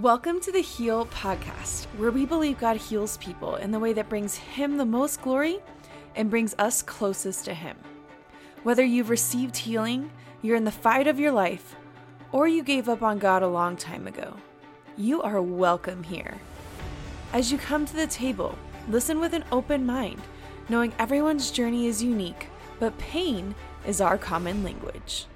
Welcome to the Heal Podcast, where we believe God heals people in the way that brings Him the most glory and brings us closest to Him. Whether you've received healing, you're in the fight of your life, or you gave up on God a long time ago, you are welcome here. As you come to the table, listen with an open mind, knowing everyone's journey is unique, but pain is our common language.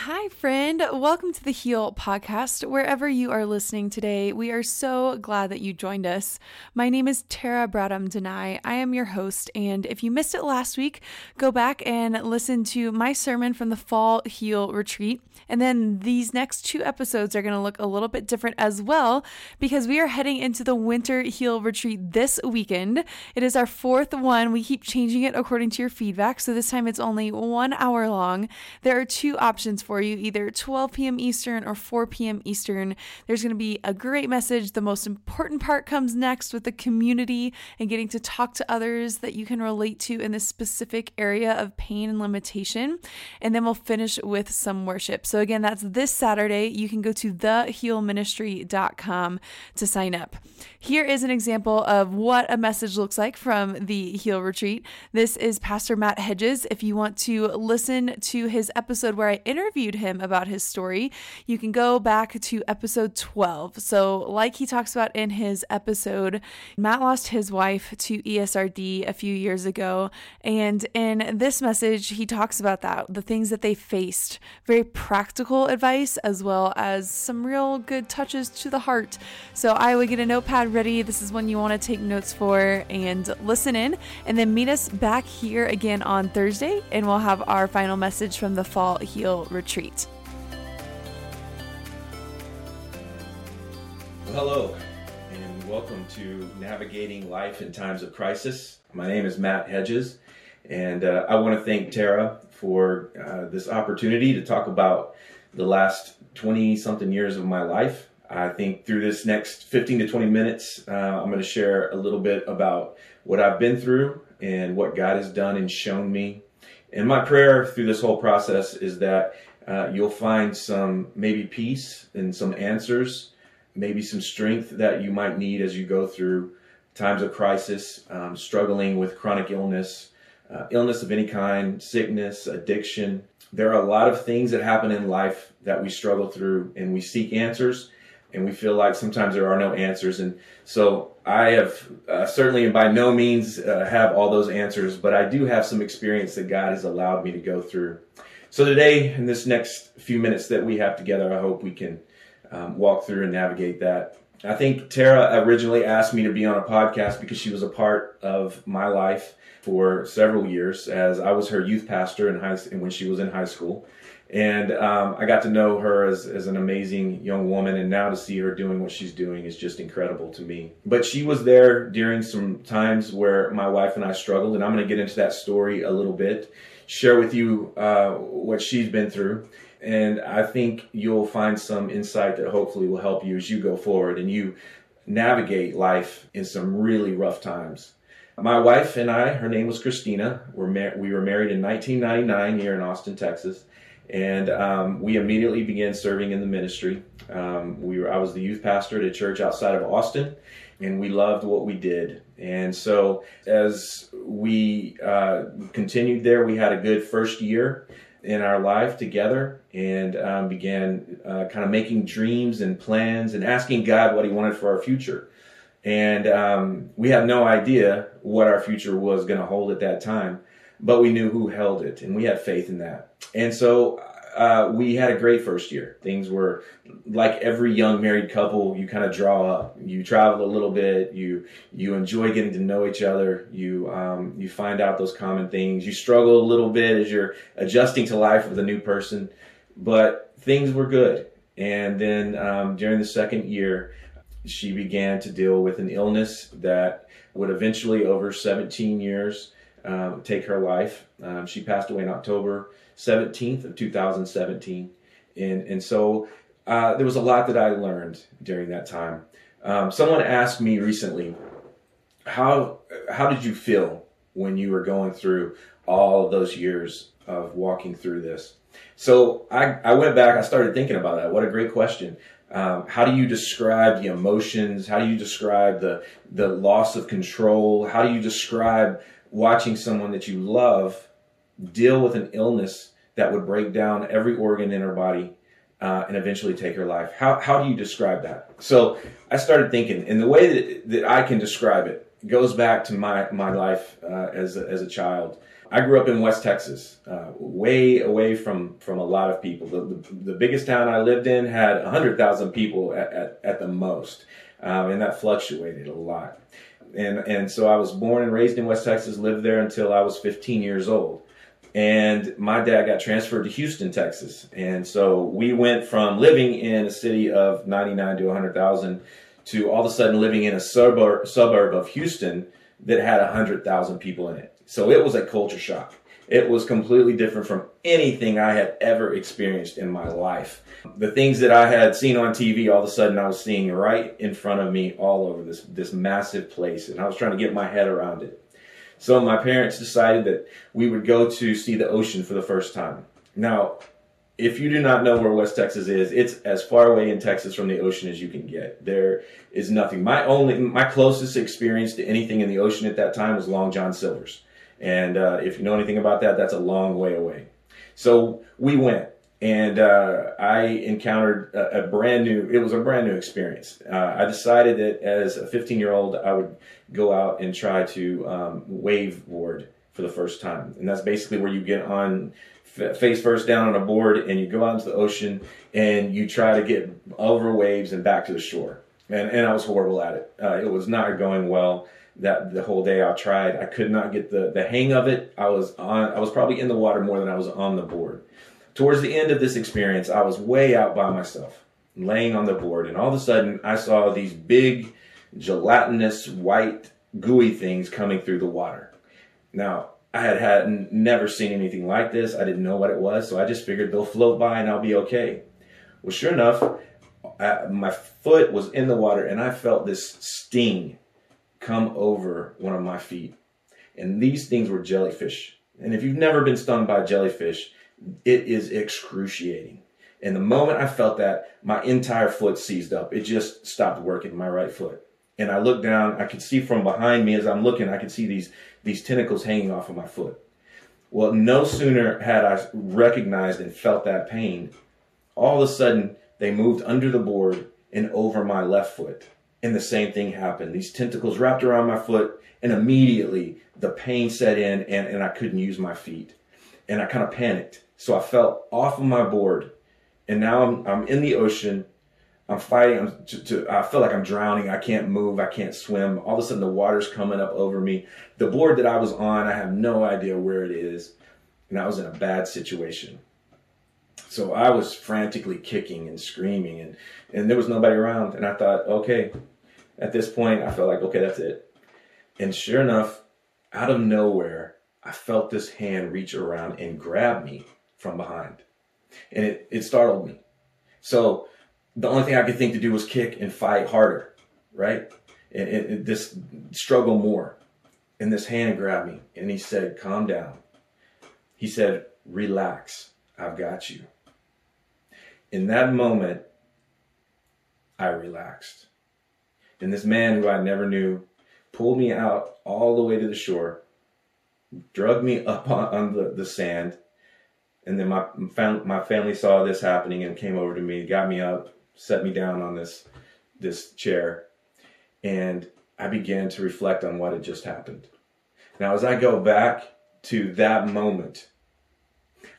Hi, friend. Welcome to the Heal podcast. Wherever you are listening today, we are so glad that you joined us. My name is Tera Bradham Denai. I am your host. And if you missed it last week, go back and listen to my sermon from the Fall Heal Retreat. And then these next two episodes are going to look a little bit different as well because we are heading into the Winter Heal Retreat this weekend. It is our fourth one. We keep changing it according to your feedback. So this time it's only one hour long. There are two options for you either 12 p.m. Eastern or 4 p.m. Eastern. There's going to be a great message. The most important part comes next with the community and getting to talk to others that you can relate to in this specific area of pain and limitation. And then we'll finish with some worship. So, again, that's this Saturday. You can go to thehealministry.com to sign up. Here is an example of what a message looks like from the Heal Retreat. This is Pastor Matt Hedges. If you want to listen to his episode where I interview interviewed him about his story, you can go back to episode 12. So, like he talks about in his episode, Matt lost his wife to ESRD a few years ago. And in this message, he talks about that the things that they faced, very practical advice, as well as some real good touches to the heart. So, I would get a notepad ready. This is one you want to take notes for and listen in. And then meet us back here again on Thursday, and we'll have our final message from the Fall Heal Retreat retreat. Hello, and welcome to Navigating Life in Times of Crisis. My name is Matt Hedges, and uh, I want to thank Tera for uh, this opportunity to talk about the last 20 something years of my life. I think through this next 15 to 20 minutes, uh, I'm going to share a little bit about what I've been through and what God has done and shown me. And my prayer through this whole process is that uh, you'll find some maybe peace and some answers, maybe some strength that you might need as you go through times of crisis, um, struggling with chronic illness, uh, illness of any kind, sickness, addiction. There are a lot of things that happen in life that we struggle through and we seek answers and we feel like sometimes there are no answers. And so I have uh, certainly and by no means uh, have all those answers, but I do have some experience that God has allowed me to go through. So today, in this next few minutes that we have together, I hope we can um, walk through and navigate that. I think Tera originally asked me to be on a podcast because she was a part of my life for several years, as I was her youth pastor in high when she was in high school, and um, I got to know her as, as an amazing young woman. And now to see her doing what she's doing is just incredible to me. But she was there during some times where my wife and I struggled, and I'm going to get into that story a little bit share with you uh, what she's been through. And I think you'll find some insight that hopefully will help you as you go forward and you navigate life in some really rough times. My wife and I, her name was Christina. We're mar- we were married in 1999 here in Austin, Texas. And um, we immediately began serving in the ministry. Um, we were, I was the youth pastor at a church outside of Austin, and we loved what we did. And so, as we uh, continued there, we had a good first year in our life together and um, began uh, kind of making dreams and plans and asking God what He wanted for our future. And um, we had no idea what our future was going to hold at that time, but we knew who held it, and we had faith in that. And so uh, we had a great first year. Things were like every young married couple. You kind of draw up. You travel a little bit. You you enjoy getting to know each other. You um, you find out those common things. You struggle a little bit as you're adjusting to life with a new person, but things were good. And then um, during the second year, she began to deal with an illness that would eventually, over 17 years, um, take her life. Um, she passed away in October 17th of 2017. And, and so uh, there was a lot that I learned during that time. Um, someone asked me recently, how, how did you feel when you were going through all those years of walking through this? So I, I went back, I started thinking about that. What a great question. Um, how do you describe the emotions? How do you describe the the loss of control? How do you describe watching someone that you love deal with an illness that would break down every organ in her body uh, and eventually take her life? How how do you describe that? So I started thinking, and the way that that I can describe it goes back to my my life uh, as a, as a child. I grew up in West Texas, uh, way away from, from a lot of people. The, the, the biggest town I lived in had 100,000 people at, at, at, the most, um, and that fluctuated a lot. And, and so I was born and raised in West Texas, lived there until I was 15 years old. And my dad got transferred to Houston, Texas. And so we went from living in a city of 99 to 100,000 to all of a sudden living in a suburb, suburb of Houston that had 100,000 people in it. So it was a culture shock. It was completely different from anything I had ever experienced in my life. The things that I had seen on TV, all of a sudden I was seeing right in front of me all over this, this massive place. And I was trying to get my head around it. So my parents decided that we would go to see the ocean for the first time. Now, if you do not know where West Texas is, it's as far away in Texas from the ocean as you can get. There is nothing. My only, my closest experience to anything in the ocean at that time was Long John Silver's. And uh, if you know anything about that, that's a long way away. So we went, and uh, I encountered a, a, brand new. It was a brand new experience. Uh, I decided that as a 15 year old, I would go out and try to um, wave board for the first time, and that's basically where you get on face first down on a board and you go out into the ocean and you try to get over waves and back to the shore. And, and I was horrible at it. Uh, it was not going well that the whole day I tried. I could not get the, the hang of it. I was on, I was probably in the water more than I was on the board. Towards the end of this experience, I was way out by myself, laying on the board, and all of a sudden I saw these big, gelatinous, white, gooey things coming through the water. Now, I had had never seen anything like this. I didn't know what it was, so I just figured they'll float by and I'll be okay. Well, sure enough, I, my foot was in the water and I felt this sting come over one of my feet. And these things were jellyfish. And if you've never been stung by jellyfish, it is excruciating. And the moment I felt that, my entire foot seized up. It just stopped working, my right foot. And I looked down, I could see from behind me as I'm looking, I could see these these tentacles hanging off of my foot. Well, no sooner had I recognized and felt that pain, all of a sudden they moved under the board and over my left foot. And the same thing happened. These tentacles wrapped around my foot, and immediately the pain set in, and, and I couldn't use my feet. And I kind of panicked. So I fell off of my board, and now I'm, I'm in the ocean I'm fighting. I'm to, to, I feel like I'm drowning. I can't move. I can't swim. All of a sudden, the water's coming up over me. The board that I was on, I have no idea where it is, and I was in a bad situation. So I was frantically kicking and screaming, and and there was nobody around. And I thought, okay, at this point, I felt like, okay, that's it. And sure enough, out of nowhere, I felt this hand reach around and grab me from behind, and it it startled me. So the only thing I could think to do was kick and fight harder, right? And, and, and this struggle more. And this hand grabbed me and he said, Calm down. He said, Relax. I've got you. In that moment, I relaxed. And this man who I never knew pulled me out all the way to the shore, drug me up on, on the, the sand. And then my, my family saw this happening and came over to me, got me up, set me down on this this chair and I began to reflect on what had just happened. Now, as I go back to that moment,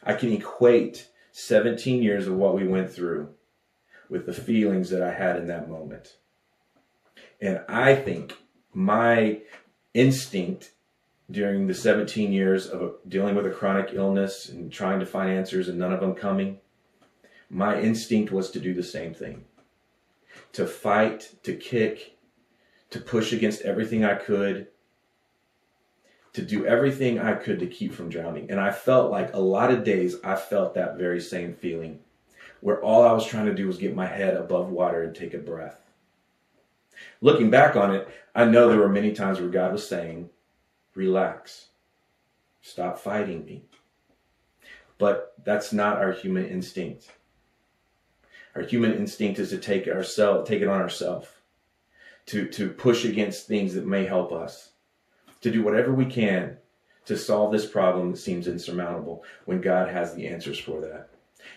I can equate 17 years of what we went through with the feelings that I had in that moment. And I think my instinct during the 17 years of uh, dealing with a chronic illness and trying to find answers and none of them coming my instinct was to do the same thing to fight, to kick, to push against everything I could, to do everything I could to keep from drowning. And I felt like a lot of days I felt that very same feeling where all I was trying to do was get my head above water and take a breath. Looking back on it, I know there were many times where God was saying, Relax, stop fighting me. But that's not our human instinct. Our human instinct is to take ourselves, take it on ourselves, to, to push against things that may help us, to do whatever we can to solve this problem that seems insurmountable when God has the answers for that.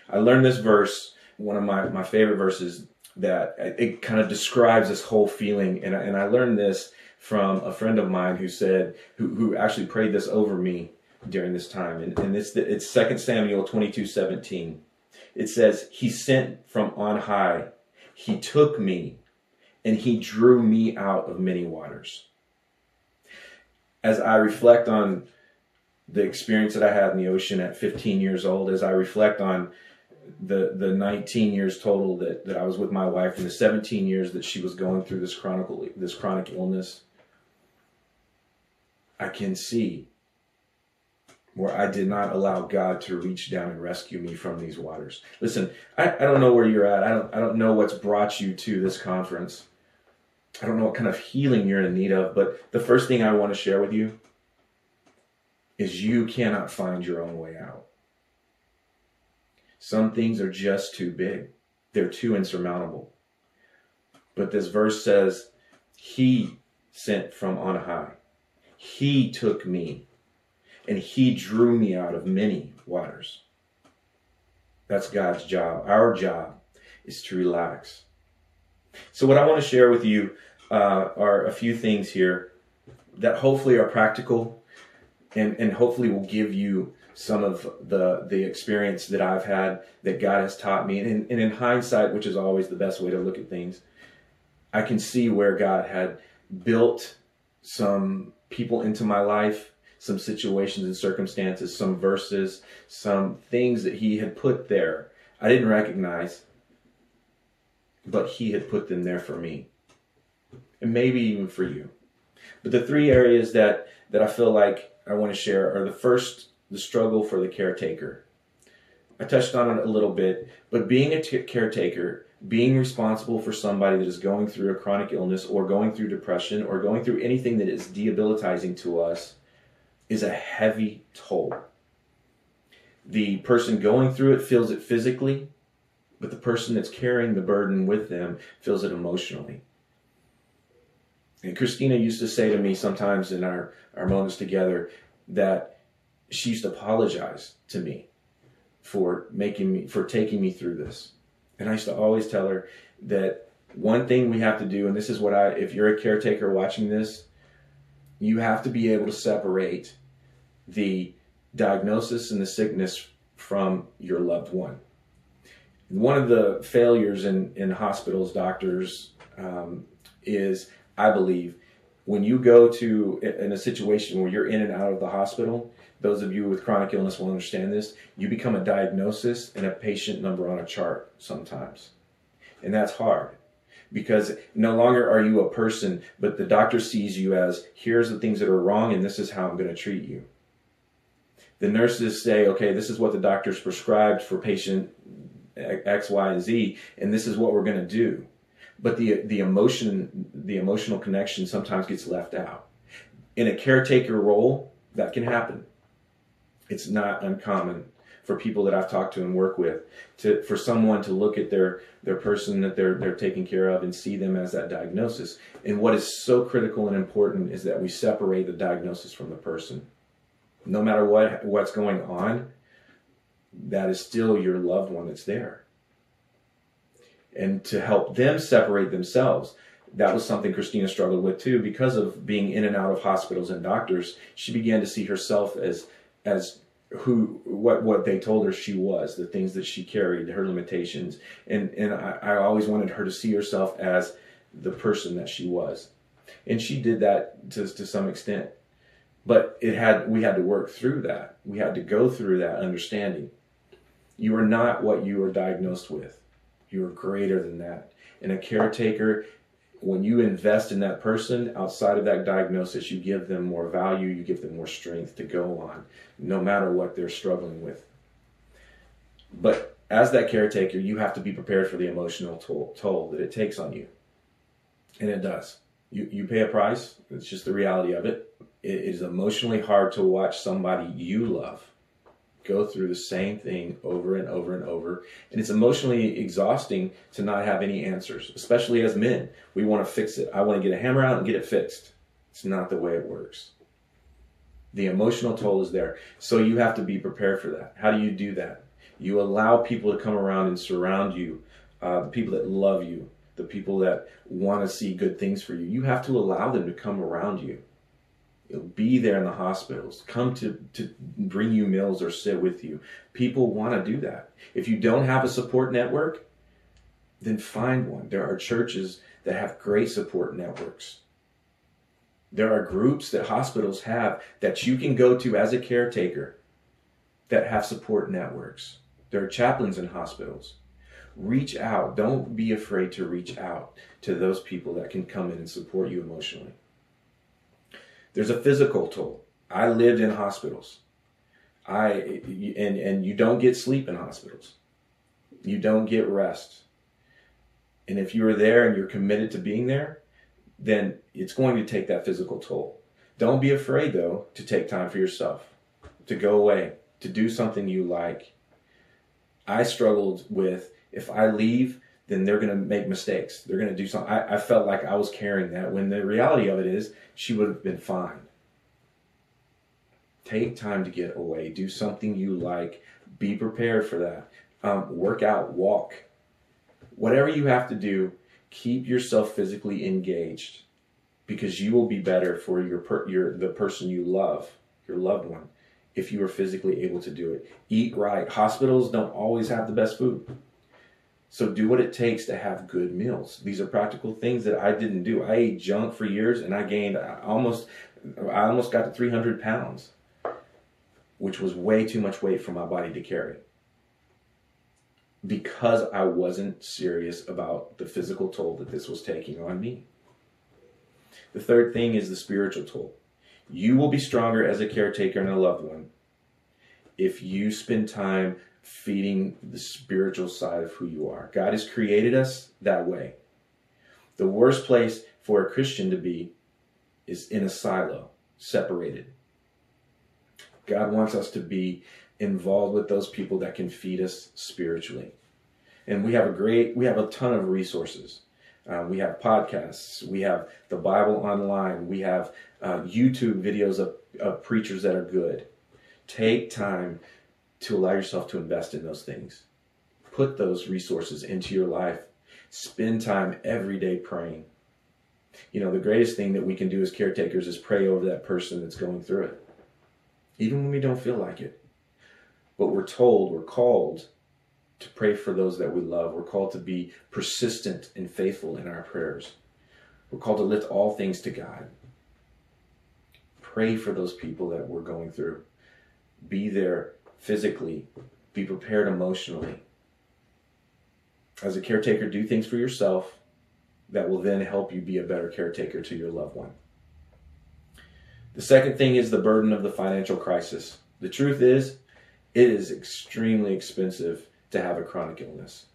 I learned this verse, one of my, my favorite verses, that it kind of describes this whole feeling. And and I learned this from a friend of mine who said, who, who actually prayed this over me during this time. And, and it's, the, it's 2 Samuel 22 17. It says, He sent from on high, He took me, and He drew me out of many waters. As I reflect on the experience that I had in the ocean at 15 years old, as I reflect on the the 19 years total that, that I was with my wife and the 17 years that she was going through this chronic this chronic illness, I can see where I did not allow God to reach down and rescue me from these waters. Listen, I, I don't know where you're at. I don't I don't know what's brought you to this conference. I don't know what kind of healing you're in need of, but the first thing I want to share with you is you cannot find your own way out. Some things are just too big. They're too insurmountable. But this verse says, He sent from on high. He took me and he drew me out of many waters. That's God's job. Our job is to relax. So, what I want to share with you uh, are a few things here that hopefully are practical and, and hopefully will give you some of the the experience that I've had that God has taught me. And, and in hindsight, which is always the best way to look at things, I can see where God had built some people into my life some situations and circumstances, some verses, some things that he had put there. I didn't recognize, but he had put them there for me. And maybe even for you. But the three areas that, that I feel like I want to share are the first, the struggle for the caretaker. I touched on it a little bit, but being a t- caretaker, being responsible for somebody that is going through a chronic illness or going through depression or going through anything that is debilitating to us is a heavy toll. The person going through it feels it physically, but the person that's carrying the burden with them feels it emotionally. And Christina used to say to me sometimes in our, our moments together that she used to apologize to me for making me for taking me through this. And I used to always tell her that one thing we have to do, and this is what I if you're a caretaker watching this, you have to be able to separate the diagnosis and the sickness from your loved one. One of the failures in, in hospitals, doctors, um, is I believe when you go to in a situation where you're in and out of the hospital, those of you with chronic illness will understand this. You become a diagnosis and a patient number on a chart sometimes. And that's hard because no longer are you a person, but the doctor sees you as here's the things that are wrong and this is how I'm going to treat you the nurses say, okay, this is what the doctor's prescribed for patient X, Y, and Z, and this is what we're going to do. But the the emotion, the emotional connection sometimes gets left out. In a caretaker role, that can happen. It's not uncommon for people that I've talked to and work with to for someone to look at their their person that they're they're taking care of and see them as that diagnosis. And what is so critical and important is that we separate the diagnosis from the person no matter what what's going on, that is still your loved one that's there. And to help them separate themselves, that was something Christina struggled with too, because of being in and out of hospitals and doctors. She began to see herself as as who what what they told her she was, the things that she carried, her limitations, and and I, I always wanted her to see herself as the person that she was, and she did that to to some extent. But it had we had to work through that. We had to go through that understanding. You are not what you are diagnosed with. You are greater than that. And a caretaker when you invest in that person outside of that diagnosis you give them more value you give them more strength to go on no matter what they're struggling with. But as that caretaker you have to be prepared for the emotional toll, toll that it takes on you. And it does. You, you pay a price it's just the reality of it. It is emotionally hard to watch somebody you love go through the same thing over and over and over. And it's emotionally exhausting to not have any answers, especially as men. We want to fix it. I want to get a hammer out and get it fixed. It's not the way it works. The emotional toll is there. So you have to be prepared for that. How do you do that? You allow people to come around and surround you, uh, the people that love you, the people that want to see good things for you. You have to allow them to come around you. Be there in the hospitals, come to, to bring you meals or sit with you. People want to do that. If you don't have a support network, then find one. There are churches that have great support networks. There are groups that hospitals have that you can go to as a caretaker that have support networks. There are chaplains in hospitals. Reach out. Don't be afraid to reach out to those people that can come in and support you emotionally. There's a physical toll. I lived in hospitals. I and and you don't get sleep in hospitals. You don't get rest. And if you are there and you're committed to being there, then it's going to take that physical toll. Don't be afraid, though, to take time for yourself, to go away, to do something you like. I struggled with if I leave, then they're going to make mistakes. They're going to do something. I, I felt like I was carrying that when the reality of it is she would have been fine. Take time to get away. Do something you like. Be prepared for that. Um, work out, walk. Whatever you have to do, keep yourself physically engaged because you will be better for your per, your the person you love, your loved one, if you are physically able to do it. Eat right. Hospitals don't always have the best food. So do what it takes to have good meals. These are practical things that I didn't do. I ate junk for years and I gained almost I almost got to 300 pounds, which was way too much weight for my body to carry because I wasn't serious about the physical toll that this was taking on me. The third thing is the spiritual toll. You will be stronger as a caretaker and a loved one if you spend time feeding the spiritual side of who you are. God has created us that way. The worst place for a Christian to be is in a silo, separated. God wants us to be involved with those people that can feed us spiritually. And we have a great, we have a ton of resources. Uh, we have podcasts, we have the Bible online, we have uh, YouTube videos of, of preachers that are good. Take time to allow yourself to invest in those things. Put those resources into your life. Spend time every day praying. You know, the greatest thing that we can do as caretakers is pray over that person that's going through it, even when we don't feel like it. But we're told, we're called to pray for those that we love. We're called to be persistent and faithful in our prayers. We're called to lift all things to God. Pray for those people that we're going through. Be there physically. Be prepared emotionally. As a caretaker, do things for yourself that will then help you be a better caretaker to your loved one. The second thing is the burden of the financial crisis. The truth is, it is extremely expensive to have a chronic illness.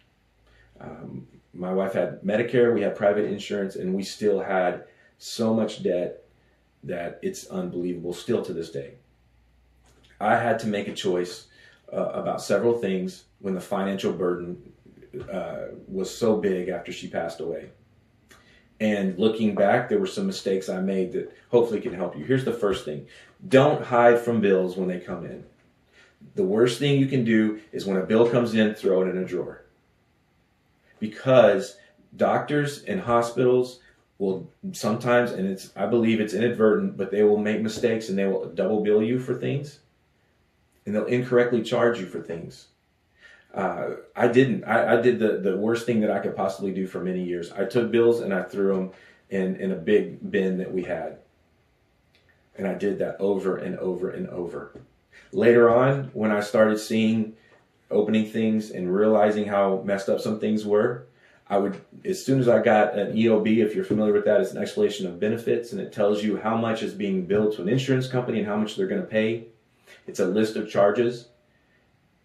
Um, my wife had Medicare, we had private insurance, and we still had so much debt that it's unbelievable still to this day. I had to make a choice uh, about several things when the financial burden uh, was so big after she passed away. And looking back, there were some mistakes I made that hopefully can help you. Here's the first thing don't hide from bills when they come in. The worst thing you can do is when a bill comes in, throw it in a drawer. Because doctors and hospitals will sometimes, and it's I believe it's inadvertent, but they will make mistakes and they will double bill you for things, and they'll incorrectly charge you for things. Uh, I didn't. I, I, did the, the worst thing that I could possibly do for many years. I took bills and I threw them in, in a big bin that we had. And I did that over and over and over. Later on, when I started seeing opening things and realizing how messed up some things were, I would, as soon as I got an EOB, if you're familiar with that, it's an explanation of benefits and it tells you how much is being billed to an insurance company and how much they're going to pay. It's a list of charges.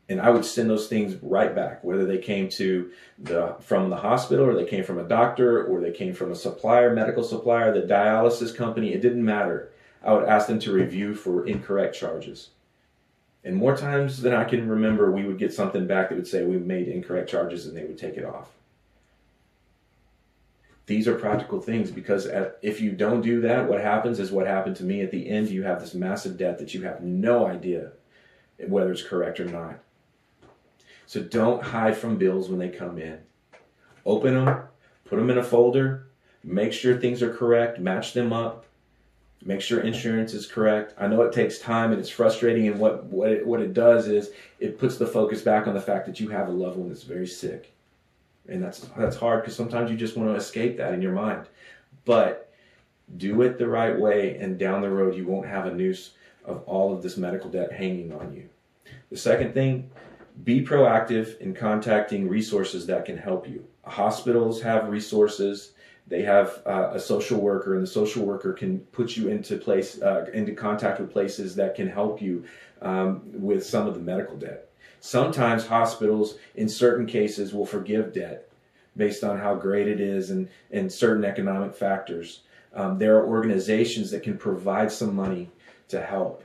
And I would send those things right back, whether they came to the from the hospital or they came from a doctor or they came from a supplier, medical supplier, the dialysis company. It didn't matter. I would ask them to review for incorrect charges And more times than I can remember, we would get something back that would say we made incorrect charges and they would take it off. These are practical things because if you don't do that, what happens is what happened to me. At the end, you have this massive debt that you have no idea whether it's correct or not. So don't hide from bills when they come in. Open them, put them in a folder, make sure things are correct, match them up, make sure insurance is correct. I know it takes time and it's frustrating, and what what it, what it does is it puts the focus back on the fact that you have a loved one that's very sick, and that's that's hard because sometimes you just want to escape that in your mind, but do it the right way, and down the road you won't have a noose of all of this medical debt hanging on you. The second thing, be proactive in contacting resources that can help you. Hospitals have resources they have uh, a social worker, and the social worker can put you into place, uh, into contact with places that can help you um, with some of the medical debt. Sometimes hospitals, in certain cases, will forgive debt based on how great it is and, and certain economic factors. Um, there are organizations that can provide some money to help,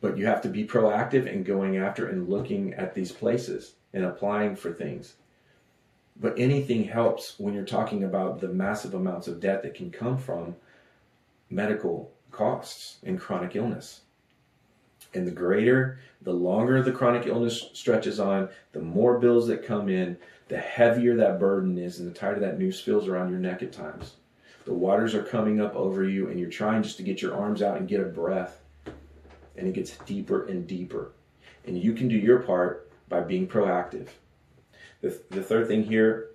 but you have to be proactive in going after and looking at these places and applying for things. But anything helps when you're talking about the massive amounts of debt that can come from medical costs and chronic illness. And the greater, the longer the chronic illness stretches on, the more bills that come in, the heavier that burden is, and the tighter that noose feels around your neck at times. The waters are coming up over you, and you're trying just to get your arms out and get a breath. And it gets deeper and deeper. And you can do your part by being proactive the, the third thing here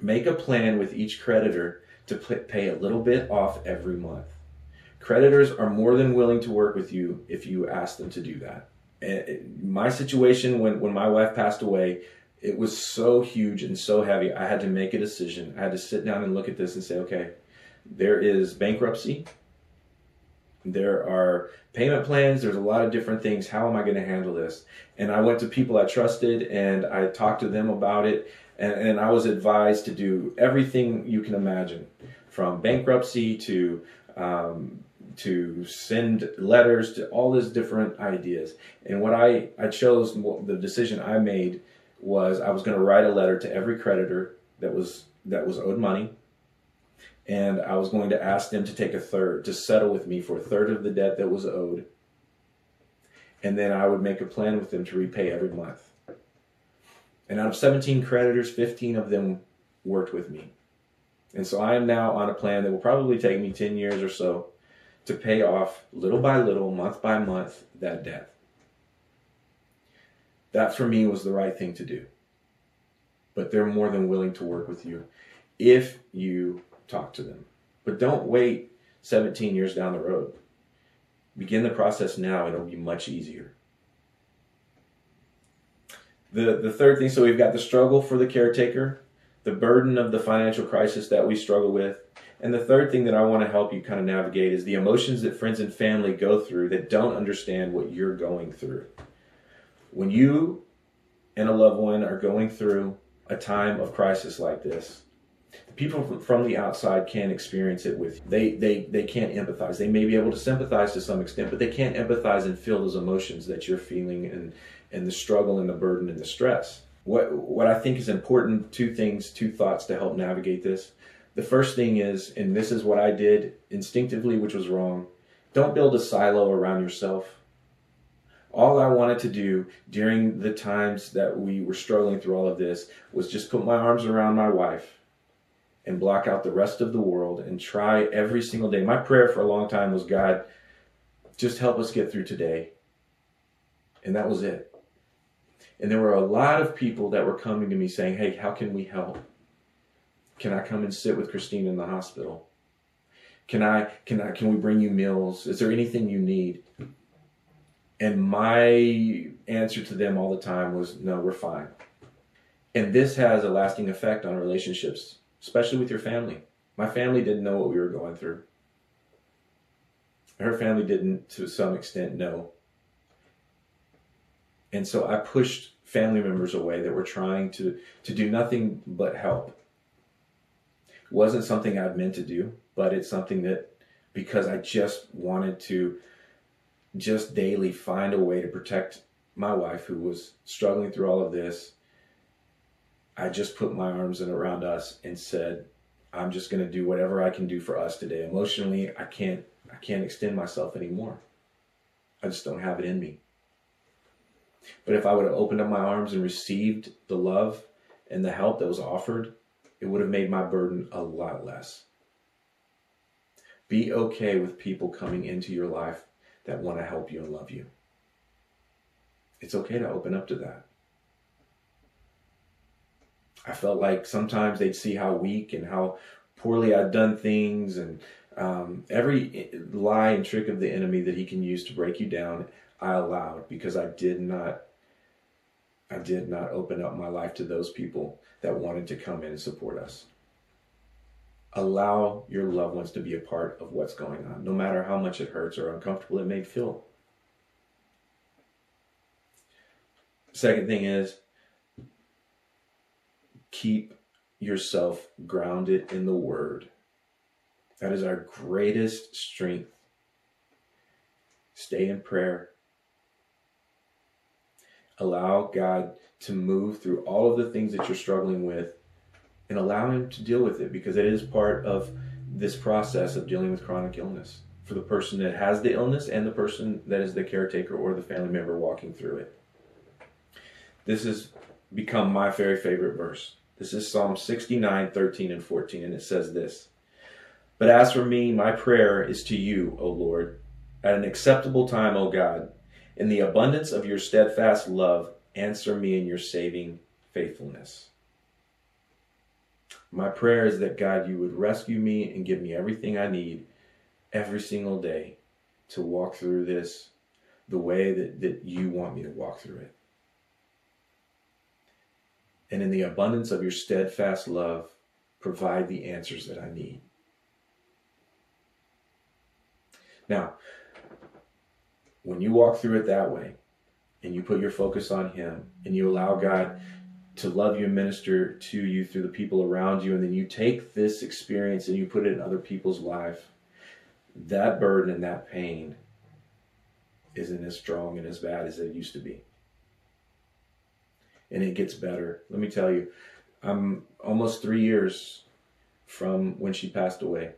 make a plan with each creditor to pay a little bit off every month. Creditors are more than willing to work with you if you ask them to do that. And my situation when, when my wife passed away, it was so huge and so heavy. I had to make a decision. I had to sit down and look at this and say, okay, there is bankruptcy. There are payment plans. There's a lot of different things. How am I going to handle this? And I went to people I trusted and I talked to them about it. And, and I was advised to do everything you can imagine from bankruptcy to um, to send letters to all these different ideas. And what I, I chose, the decision I made was I was going to write a letter to every creditor that was that was owed money and I was going to ask them to take a third, to settle with me for a third of the debt that was owed. And then I would make a plan with them to repay every month. And out of 17 creditors, 15 of them worked with me. And so I am now on a plan that will probably take me 10 years or so to pay off little by little, month by month, that debt. That for me was the right thing to do. But they're more than willing to work with you if you talk to them. But don't wait 17 years down the road. Begin the process now and it'll be much easier. The, the third thing so we've got the struggle for the caretaker, the burden of the financial crisis that we struggle with. And the third thing that I want to help you kind of navigate is the emotions that friends and family go through that don't understand what you're going through. When you and a loved one are going through a time of crisis like this, the people from the outside can't experience it with you. They, they, they can't empathize. They may be able to sympathize to some extent, but they can't empathize and feel those emotions that you're feeling and, and the struggle and the burden and the stress. What, what I think is important, two things, two thoughts to help navigate this. The first thing is, and this is what I did instinctively, which was wrong, don't build a silo around yourself. All I wanted to do during the times that we were struggling through all of this was just put my arms around my wife and block out the rest of the world and try every single day. My prayer for a long time was God, just help us get through today. And that was it. And there were a lot of people that were coming to me saying, Hey, how can we help? Can I come and sit with Christine in the hospital? Can I can I can we bring you meals? Is there anything you need? And my answer to them all the time was, No, we're fine. And this has a lasting effect on relationships especially with your family. My family didn't know what we were going through. Her family didn't, to some extent, know. And so I pushed family members away that were trying to, to do nothing but help. Wasn't something I'd meant to do, but it's something that because I just wanted to just daily find a way to protect my wife who was struggling through all of this. I just put my arms in around us and said, I'm just going to do whatever I can do for us today. Emotionally, I can't I can't extend myself anymore. I just don't have it in me. But if I would have opened up my arms and received the love and the help that was offered, it would have made my burden a lot less. Be okay with people coming into your life that want to help you and love you. It's okay to open up to that. I felt like sometimes they'd see how weak and how poorly I'd done things and um, every lie and trick of the enemy that he can use to break you down, I allowed because I did not I did not open up my life to those people that wanted to come in and support us. Allow your loved ones to be a part of what's going on, no matter how much it hurts or uncomfortable it may feel. Second thing is keep yourself grounded in the Word. That is our greatest strength. Stay in prayer. Allow God to move through all of the things that you're struggling with and allow Him to deal with it because it is part of this process of dealing with chronic illness for the person that has the illness and the person that is the caretaker or the family member walking through it. This has become my very favorite verse. This is Psalm 69, 13, and 14, and it says this But as for me, my prayer is to you, O Lord, at an acceptable time, O God. In the abundance of your steadfast love, answer me in your saving faithfulness. My prayer is that God, you would rescue me and give me everything I need every single day to walk through this the way that, that you want me to walk through it and in the abundance of your steadfast love, provide the answers that I need. Now, when you walk through it that way, and you put your focus on Him, and you allow God to love you and minister to you through the people around you, and then you take this experience and you put it in other people's life, that burden and that pain isn't as strong and as bad as it used to be and it gets better. Let me tell you, I'm almost three years from when she passed away.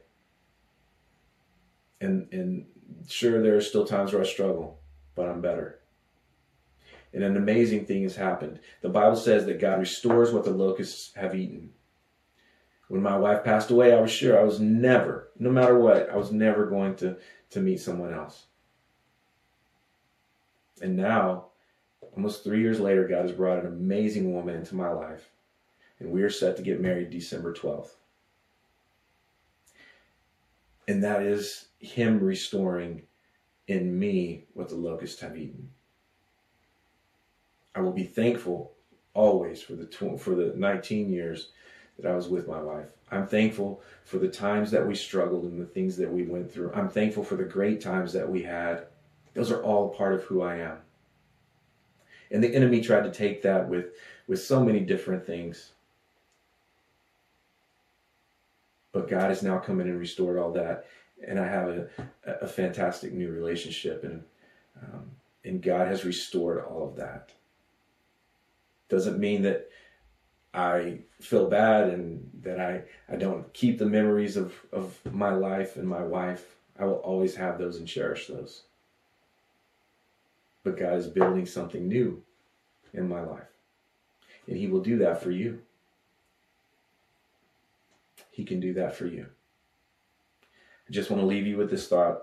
And and sure there are still times where I struggle, but I'm better. And an amazing thing has happened. The Bible says that God restores what the locusts have eaten. When my wife passed away, I was sure I was never, no matter what, I was never going to, to meet someone else. And now almost three years later, God has brought an amazing woman into my life, and we are set to get married December 12th. And that is Him restoring in me what the locusts have eaten. I will be thankful always for the tw- for the 19 years that I was with my wife. I'm thankful for the times that we struggled and the things that we went through. I'm thankful for the great times that we had. Those are all part of who I am. And the enemy tried to take that with, with so many different things. But God has now come in and restored all that. And I have a, a fantastic new relationship. And, um, and God has restored all of that. Doesn't mean that I feel bad and that I, I don't keep the memories of, of my life and my wife. I will always have those and cherish those but God is building something new in my life. And He will do that for you. He can do that for you. I just want to leave you with this thought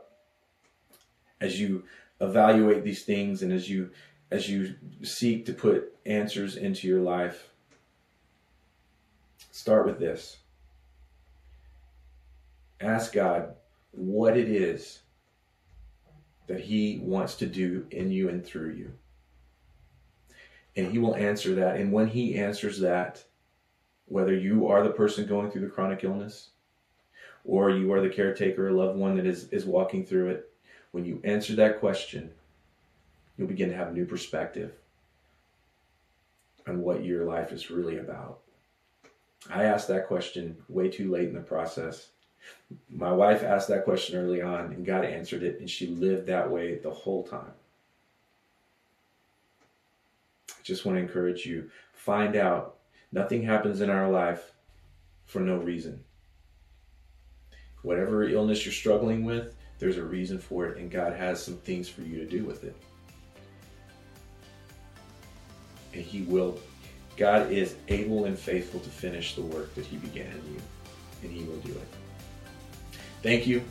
as you evaluate these things and as you as you seek to put answers into your life start with this ask god what it is that He wants to do in you and through you. And He will answer that. And when He answers that, whether you are the person going through the chronic illness or you are the caretaker or loved one that is, is walking through it, when you answer that question, you'll begin to have a new perspective on what your life is really about. I asked that question way too late in the process. My wife asked that question early on, and God answered it, and she lived that way the whole time. I just want to encourage you find out nothing happens in our life for no reason. Whatever illness you're struggling with, there's a reason for it, and God has some things for you to do with it. And He will. God is able and faithful to finish the work that He began in you, and He will do it. Thank you.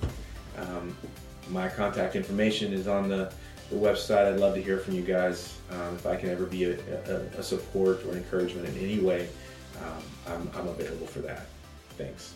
Um, my contact information is on the, the website. I'd love to hear from you guys. Um, if I can ever be a, a, a support or encouragement in any way, um, I'm, I'm available for that. Thanks.